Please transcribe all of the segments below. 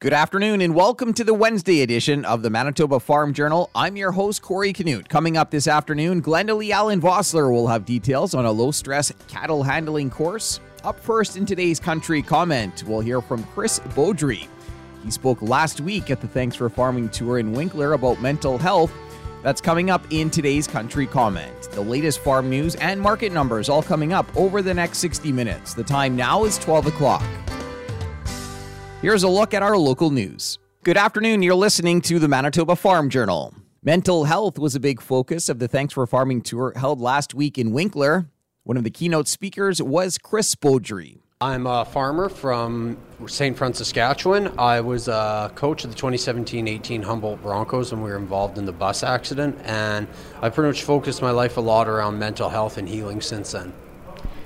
Good afternoon and welcome to the Wednesday edition of the Manitoba Farm Journal. I'm your host, Corey Canute. Coming up this afternoon, Glenda Lee Allen Vossler will have details on a low stress cattle handling course. Up first in today's country comment, we'll hear from Chris Beaudry. He spoke last week at the Thanks for Farming tour in Winkler about mental health. That's coming up in today's country comment. The latest farm news and market numbers all coming up over the next 60 minutes. The time now is 12 o'clock. Here's a look at our local news. Good afternoon. You're listening to the Manitoba Farm Journal. Mental health was a big focus of the Thanks for Farming tour held last week in Winkler. One of the keynote speakers was Chris Beaudry. I'm a farmer from St. Francis, Saskatchewan. I was a coach of the 2017-18 Humboldt Broncos when we were involved in the bus accident, and I pretty much focused my life a lot around mental health and healing since then.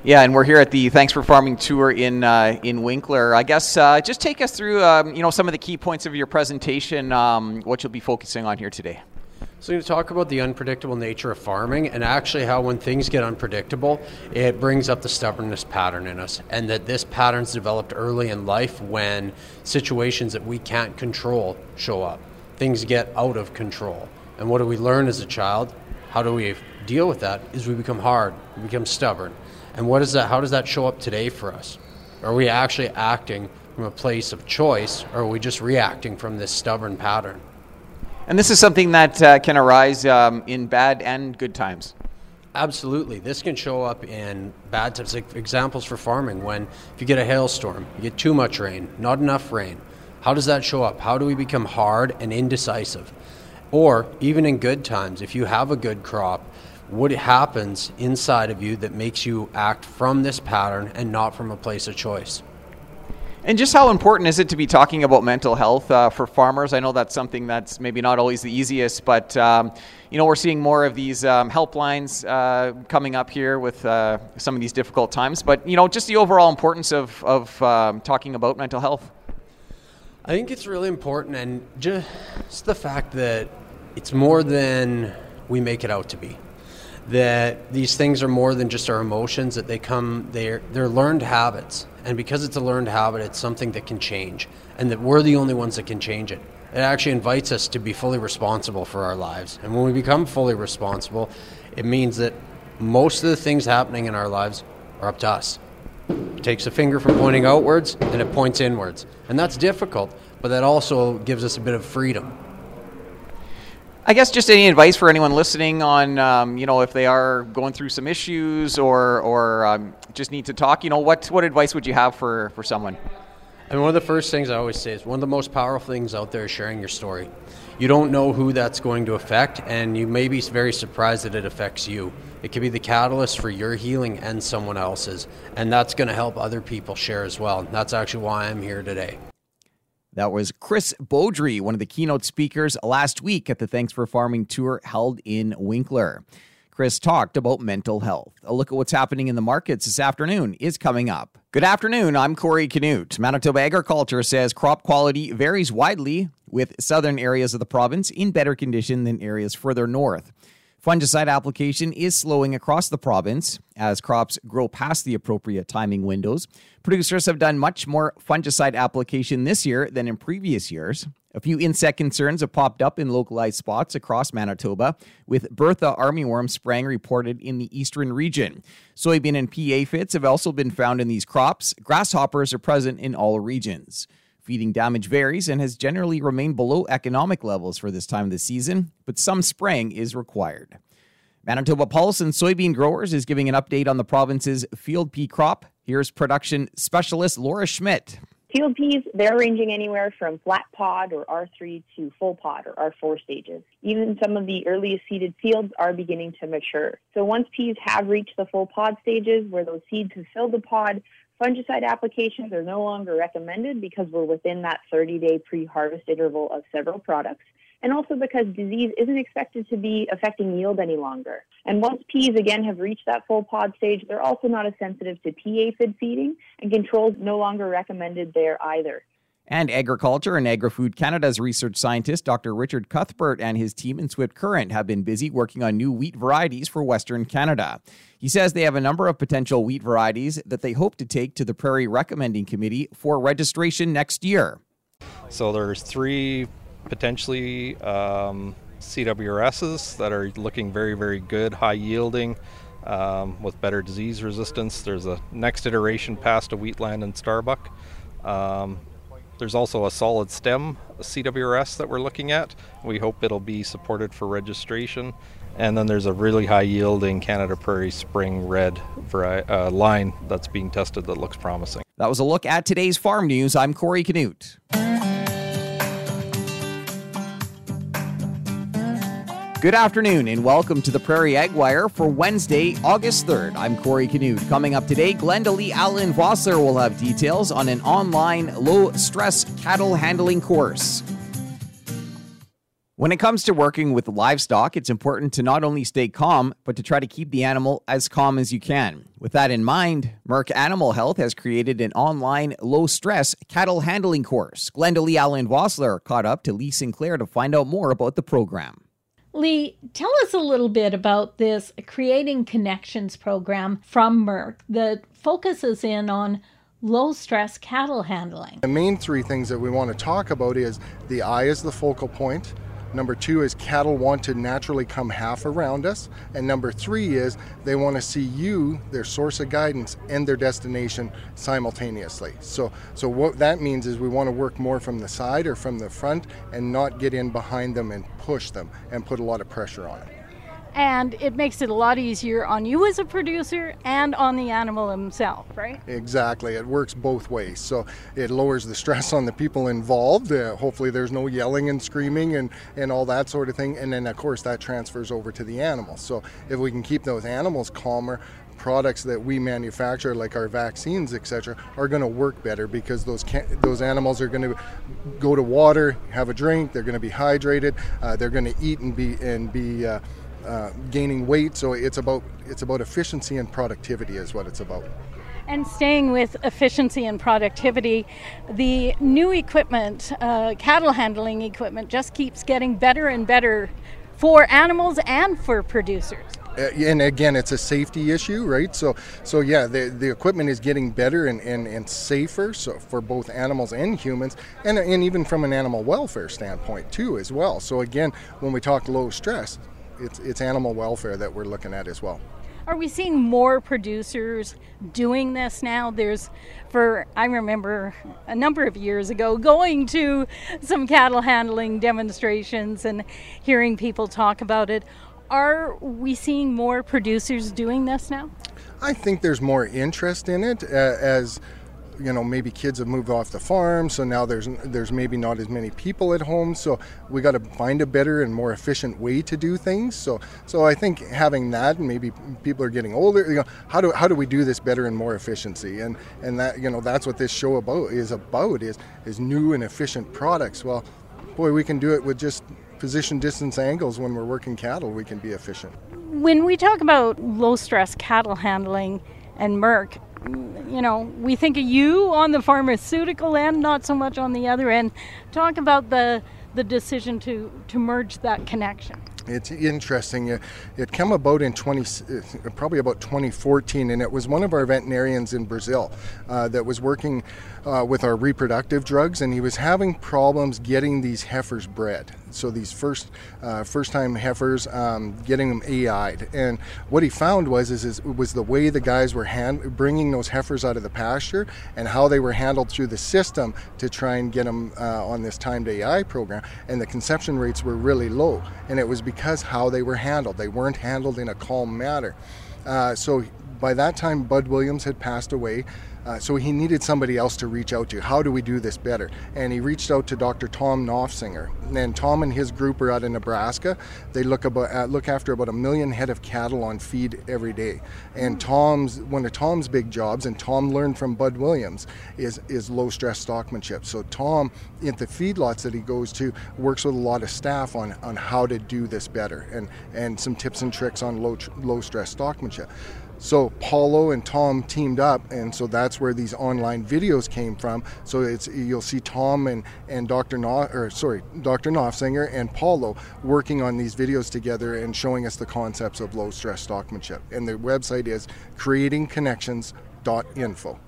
Yeah, and we're here at the Thanks for Farming tour in uh, in Winkler. I guess uh, just take us through, um, you know, some of the key points of your presentation. Um, what you'll be focusing on here today. So, we're going to talk about the unpredictable nature of farming and actually how, when things get unpredictable, it brings up the stubbornness pattern in us, and that this pattern's developed early in life when situations that we can't control show up. Things get out of control. And what do we learn as a child? How do we deal with that? Is we become hard, we become stubborn. And what is that? How does that show up today for us? Are we actually acting from a place of choice, or are we just reacting from this stubborn pattern? And this is something that uh, can arise um, in bad and good times. Absolutely. This can show up in bad times. Like examples for farming when if you get a hailstorm, you get too much rain, not enough rain. How does that show up? How do we become hard and indecisive? Or even in good times, if you have a good crop, what happens inside of you that makes you act from this pattern and not from a place of choice. And just how important is it to be talking about mental health uh, for farmers? I know that's something that's maybe not always the easiest, but um, you know we're seeing more of these um, helplines uh, coming up here with uh, some of these difficult times. But you know, just the overall importance of of um, talking about mental health. I think it's really important, and just the fact that it's more than we make it out to be that these things are more than just our emotions that they come they're they're learned habits. And because it's a learned habit it's something that can change and that we're the only ones that can change it. It actually invites us to be fully responsible for our lives. And when we become fully responsible it means that most of the things happening in our lives are up to us. It takes a finger from pointing outwards and it points inwards. And that's difficult but that also gives us a bit of freedom I guess just any advice for anyone listening on, um, you know, if they are going through some issues or or um, just need to talk. You know, what what advice would you have for for someone? And one of the first things I always say is one of the most powerful things out there is sharing your story. You don't know who that's going to affect, and you may be very surprised that it affects you. It could be the catalyst for your healing and someone else's, and that's going to help other people share as well. That's actually why I'm here today. That was Chris Beaudry, one of the keynote speakers last week at the Thanks for Farming tour held in Winkler. Chris talked about mental health. A look at what's happening in the markets this afternoon is coming up. Good afternoon. I'm Corey Canute. Manitoba Agriculture says crop quality varies widely, with southern areas of the province in better condition than areas further north. Fungicide application is slowing across the province as crops grow past the appropriate timing windows. Producers have done much more fungicide application this year than in previous years. A few insect concerns have popped up in localized spots across Manitoba, with Bertha armyworm spraying reported in the eastern region. Soybean and pea aphids have also been found in these crops. Grasshoppers are present in all regions. Feeding damage varies and has generally remained below economic levels for this time of the season, but some spraying is required. Manitoba Pulse and soybean growers is giving an update on the province's field pea crop. Here's production specialist Laura Schmidt. Field peas, they're ranging anywhere from flat pod or R3 to full pod or R4 stages. Even some of the earliest seeded fields are beginning to mature. So once peas have reached the full pod stages where those seeds have filled the pod, Fungicide applications are no longer recommended because we're within that 30 day pre harvest interval of several products, and also because disease isn't expected to be affecting yield any longer. And once peas again have reached that full pod stage, they're also not as sensitive to pea aphid feeding, and controls no longer recommended there either. And Agriculture and Agri-Food Canada's research scientist Dr. Richard Cuthbert and his team in Swift Current have been busy working on new wheat varieties for Western Canada. He says they have a number of potential wheat varieties that they hope to take to the Prairie Recommending Committee for registration next year. So there's three potentially um, CWRSs that are looking very, very good, high yielding. Um, with better disease resistance. There's a next iteration past a Wheatland and Starbuck. Um, there's also a solid stem CWRS that we're looking at. We hope it'll be supported for registration. And then there's a really high yielding Canada Prairie Spring Red vari- uh, line that's being tested that looks promising. That was a look at today's farm news. I'm Corey Canute. Good afternoon and welcome to the Prairie Ag Wire for Wednesday, August 3rd. I'm Corey Canute. Coming up today, Glenda Lee Allen Vossler will have details on an online low stress cattle handling course. When it comes to working with livestock, it's important to not only stay calm, but to try to keep the animal as calm as you can. With that in mind, Merck Animal Health has created an online low stress cattle handling course. Glenda Lee Allen Vossler caught up to Lee Sinclair to find out more about the program. Lee, tell us a little bit about this Creating Connections program from Merck that focuses in on low stress cattle handling. The main three things that we want to talk about is the eye is the focal point. Number two is cattle want to naturally come half around us. And number three is they want to see you, their source of guidance, and their destination simultaneously. So, so what that means is we want to work more from the side or from the front and not get in behind them and push them and put a lot of pressure on them and it makes it a lot easier on you as a producer and on the animal himself, right? Exactly. It works both ways. So it lowers the stress on the people involved. Uh, hopefully, there's no yelling and screaming and, and all that sort of thing. And then, of course, that transfers over to the animals. So if we can keep those animals calmer, products that we manufacture, like our vaccines, etc., are going to work better because those those animals are going to go to water, have a drink, they're going to be hydrated, uh, they're going to eat and be and be uh, uh, gaining weight. So it's about it's about efficiency and productivity is what it's about. And staying with efficiency and productivity, the new equipment, uh, cattle handling equipment, just keeps getting better and better for animals and for producers. Uh, and again, it's a safety issue, right? So, so yeah, the, the equipment is getting better and, and, and safer so for both animals and humans, and, and even from an animal welfare standpoint too, as well. So again, when we talk low stress, it's it's animal welfare that we're looking at as well. Are we seeing more producers doing this now? There's, for I remember a number of years ago going to some cattle handling demonstrations and hearing people talk about it. Are we seeing more producers doing this now? I think there's more interest in it uh, as you know maybe kids have moved off the farm so now there's there's maybe not as many people at home so we got to find a better and more efficient way to do things. So so I think having that and maybe people are getting older you know how do how do we do this better and more efficiency? And and that you know that's what this show about is about is is new and efficient products. Well boy we can do it with just position distance angles. When we're working cattle we can be efficient. When we talk about low stress cattle handling and Merck you know, we think of you on the pharmaceutical end, not so much on the other end. Talk about the the decision to to merge that connection. It's interesting. It, it came about in 20, uh, probably about 2014, and it was one of our veterinarians in Brazil uh, that was working uh, with our reproductive drugs, and he was having problems getting these heifers bred. So these first uh, first time heifers, um, getting them AI'd, and what he found was is, is was the way the guys were hand, bringing those heifers out of the pasture and how they were handled through the system to try and get them uh, on this timed AI program, and the conception rates were really low, and it was because how they were handled. They weren't handled in a calm manner. Uh, so by that time, Bud Williams had passed away. Uh, so he needed somebody else to reach out to. How do we do this better? And he reached out to Dr. Tom Noffsinger. And Tom and his group are out in Nebraska. They look about uh, look after about a million head of cattle on feed every day. And Tom's one of Tom's big jobs, and Tom learned from Bud Williams, is is low stress stockmanship. So Tom, at the feedlots that he goes to, works with a lot of staff on on how to do this better, and and some tips and tricks on low low stress stockmanship. So Paulo and Tom teamed up, and so that's where these online videos came from. So it's you'll see Tom and and Dr. No, or sorry, Dr. Noffsinger and Paulo working on these videos together and showing us the concepts of low stress stockmanship. And the website is creatingconnections.info.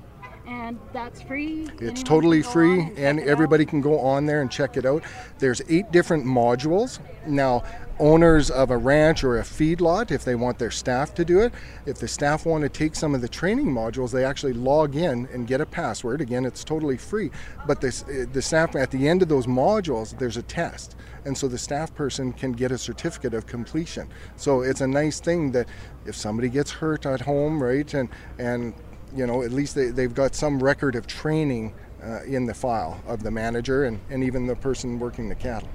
And that's free. It's Anyone totally free, check and it out? everybody can go on there and check it out. There's eight different modules. Now, owners of a ranch or a feedlot, if they want their staff to do it, if the staff want to take some of the training modules, they actually log in and get a password. Again, it's totally free. But this, uh, the staff, at the end of those modules, there's a test. And so the staff person can get a certificate of completion. So it's a nice thing that if somebody gets hurt at home, right, and, and you know, at least they, they've got some record of training uh, in the file of the manager and, and even the person working the cattle.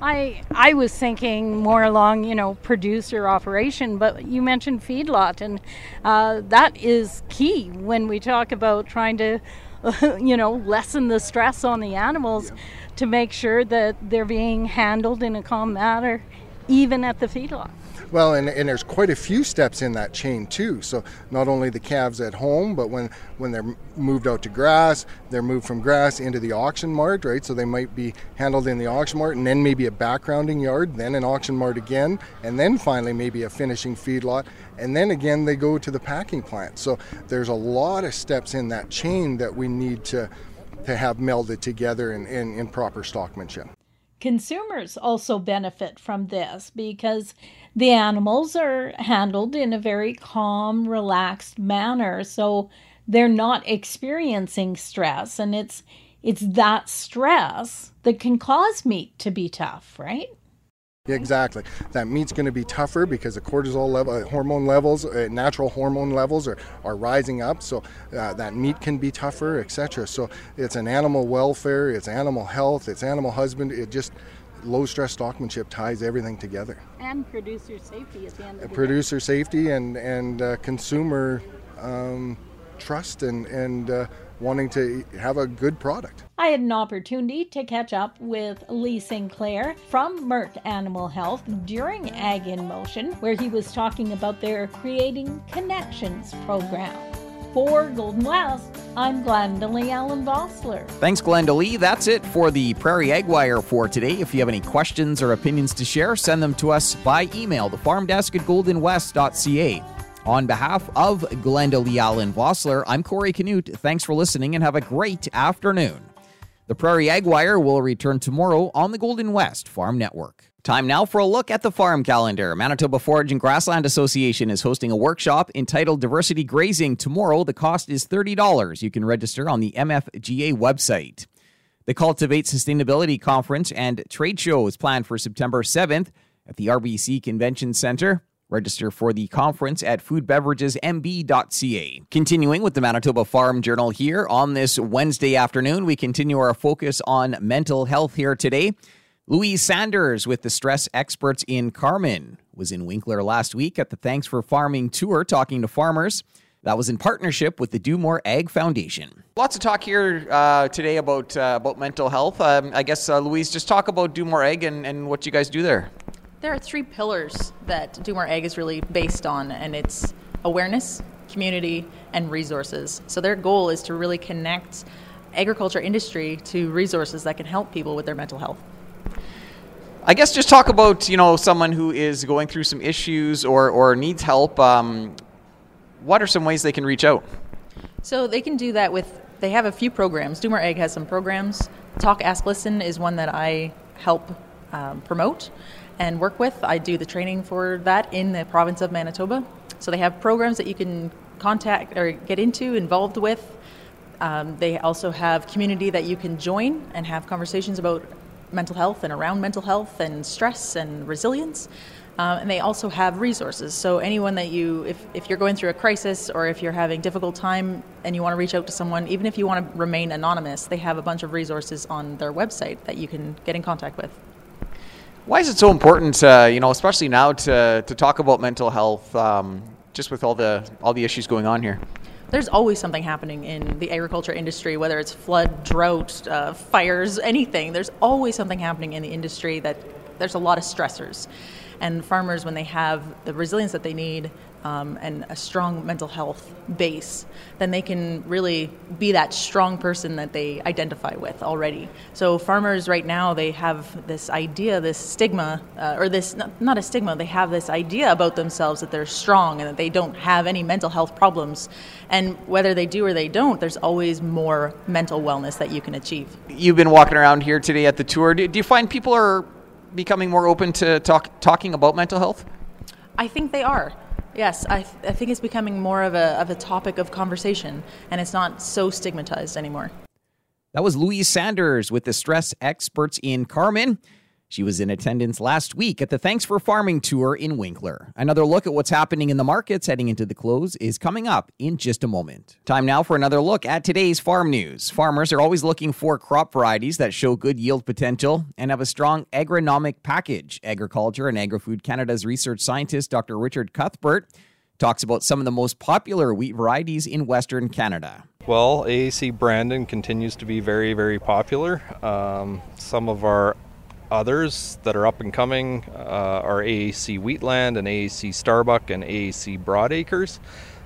I I was thinking more along, you know, producer operation, but you mentioned feedlot, and uh, that is key when we talk about trying to, you know, lessen the stress on the animals to make sure that they're being handled in a calm manner, even at the feedlot. Well, and, and there's quite a few steps in that chain too. So not only the calves at home, but when when they're moved out to grass, they're moved from grass into the auction mart, right? So they might be handled in the auction mart, and then maybe a backgrounding yard, then an auction mart again, and then finally maybe a finishing feedlot, and then again they go to the packing plant. So there's a lot of steps in that chain that we need to to have melded together in, in, in proper stockmanship. Consumers also benefit from this because the animals are handled in a very calm, relaxed manner. So they're not experiencing stress. And it's it's that stress that can cause meat to be tough, right? Exactly. That meat's going to be tougher because the cortisol level, uh, hormone levels, uh, natural hormone levels are, are rising up. So uh, that meat can be tougher, etc. So it's an animal welfare, it's animal health, it's animal husband. It just low stress stockmanship ties everything together. And producer safety at the end of the Producer safety and and uh, consumer um, trust and and uh, wanting to have a good product. I had an opportunity to catch up with Lee Sinclair from Merck Animal Health during Ag in Motion, where he was talking about their Creating Connections program. For Golden West, I'm Glendalee Allen Vossler. Thanks, Glenda Lee. That's it for the Prairie Ag Wire for today. If you have any questions or opinions to share, send them to us by email, the farm desk at goldenwest.ca. On behalf of Glenda Lee Allen Vossler, I'm Corey Canute. Thanks for listening and have a great afternoon. The Prairie Ag Wire will return tomorrow on the Golden West Farm Network. Time now for a look at the farm calendar. Manitoba Forage and Grassland Association is hosting a workshop entitled Diversity Grazing tomorrow. The cost is $30. You can register on the MFGA website. The Cultivate Sustainability Conference and Trade Show is planned for September 7th at the RBC Convention Center. Register for the conference at foodbeveragesmb.ca. Continuing with the Manitoba Farm Journal here on this Wednesday afternoon, we continue our focus on mental health here today. Louise Sanders with the stress experts in Carman was in Winkler last week at the Thanks for Farming tour talking to farmers. That was in partnership with the Do More Ag Foundation. Lots of talk here uh, today about uh, about mental health. Um, I guess uh, Louise, just talk about Do More Ag and, and what you guys do there. There are three pillars that Do More Ag is really based on, and it's awareness, community, and resources. So their goal is to really connect agriculture industry to resources that can help people with their mental health. I guess just talk about you know someone who is going through some issues or or needs help. Um, what are some ways they can reach out? So they can do that with, they have a few programs. Do More Ag has some programs. Talk, Ask, Listen is one that I help um, promote and work with. I do the training for that in the province of Manitoba. So they have programs that you can contact or get into, involved with. Um, they also have community that you can join and have conversations about mental health and around mental health and stress and resilience. Um, and they also have resources. So anyone that you, if, if you're going through a crisis or if you're having difficult time and you want to reach out to someone, even if you want to remain anonymous, they have a bunch of resources on their website that you can get in contact with. Why is it so important, uh, you know, especially now to, to talk about mental health, um, just with all the all the issues going on here? There's always something happening in the agriculture industry, whether it's flood, drought, uh, fires, anything. There's always something happening in the industry that there's a lot of stressors. And farmers, when they have the resilience that they need um, and a strong mental health base, then they can really be that strong person that they identify with already. So farmers right now they have this idea, this stigma, uh, or this not, not a stigma. They have this idea about themselves that they're strong and that they don't have any mental health problems. And whether they do or they don't, there's always more mental wellness that you can achieve. You've been walking around here today at the tour. Do, do you find people are becoming more open to talk, talking about mental health? I think they are. Yes, I, th- I think it's becoming more of a, of a topic of conversation, and it's not so stigmatized anymore. That was Louise Sanders with the stress experts in Carman. She was in attendance last week at the Thanks for Farming tour in Winkler. Another look at what's happening in the markets heading into the close is coming up in just a moment. Time now for another look at today's farm news. Farmers are always looking for crop varieties that show good yield potential and have a strong agronomic package. Agriculture and Agri-Food Canada's research scientist Dr. Richard Cuthbert talks about some of the most popular wheat varieties in Western Canada. Well, AAC Brandon continues to be very, very popular. Um, some of our Others that are up and coming uh, are AAC Wheatland and AAC Starbuck and AAC Broadacres.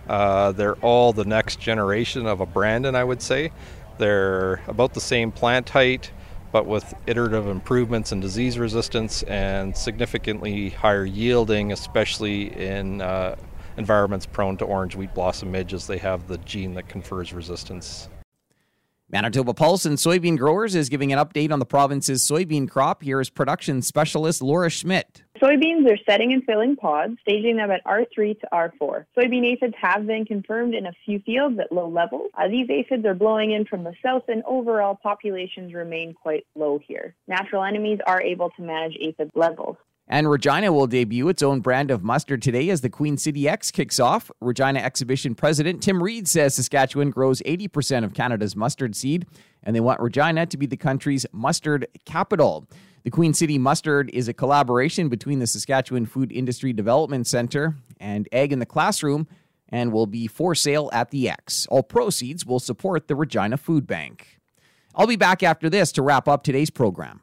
Uh, they're all the next generation of a Brandon, I would say. They're about the same plant height, but with iterative improvements in disease resistance and significantly higher yielding, especially in uh, environments prone to orange wheat blossom midge, as they have the gene that confers resistance. Manitoba Pulse and Soybean Growers is giving an update on the province's soybean crop. Here is production specialist Laura Schmidt. Soybeans are setting and filling pods, staging them at R3 to R4. Soybean aphids have been confirmed in a few fields at low levels. Uh, these aphids are blowing in from the south, and overall populations remain quite low here. Natural enemies are able to manage aphid levels. And Regina will debut its own brand of mustard today as the Queen City Ex kicks off. Regina Exhibition President Tim Reid says Saskatchewan grows 80% of Canada's mustard seed, and they want Regina to be the country's mustard capital. The Queen City Mustard is a collaboration between the Saskatchewan Food Industry Development Center and Ag in the Classroom and will be for sale at the Ex. All proceeds will support the Regina Food Bank. I'll be back after this to wrap up today's program.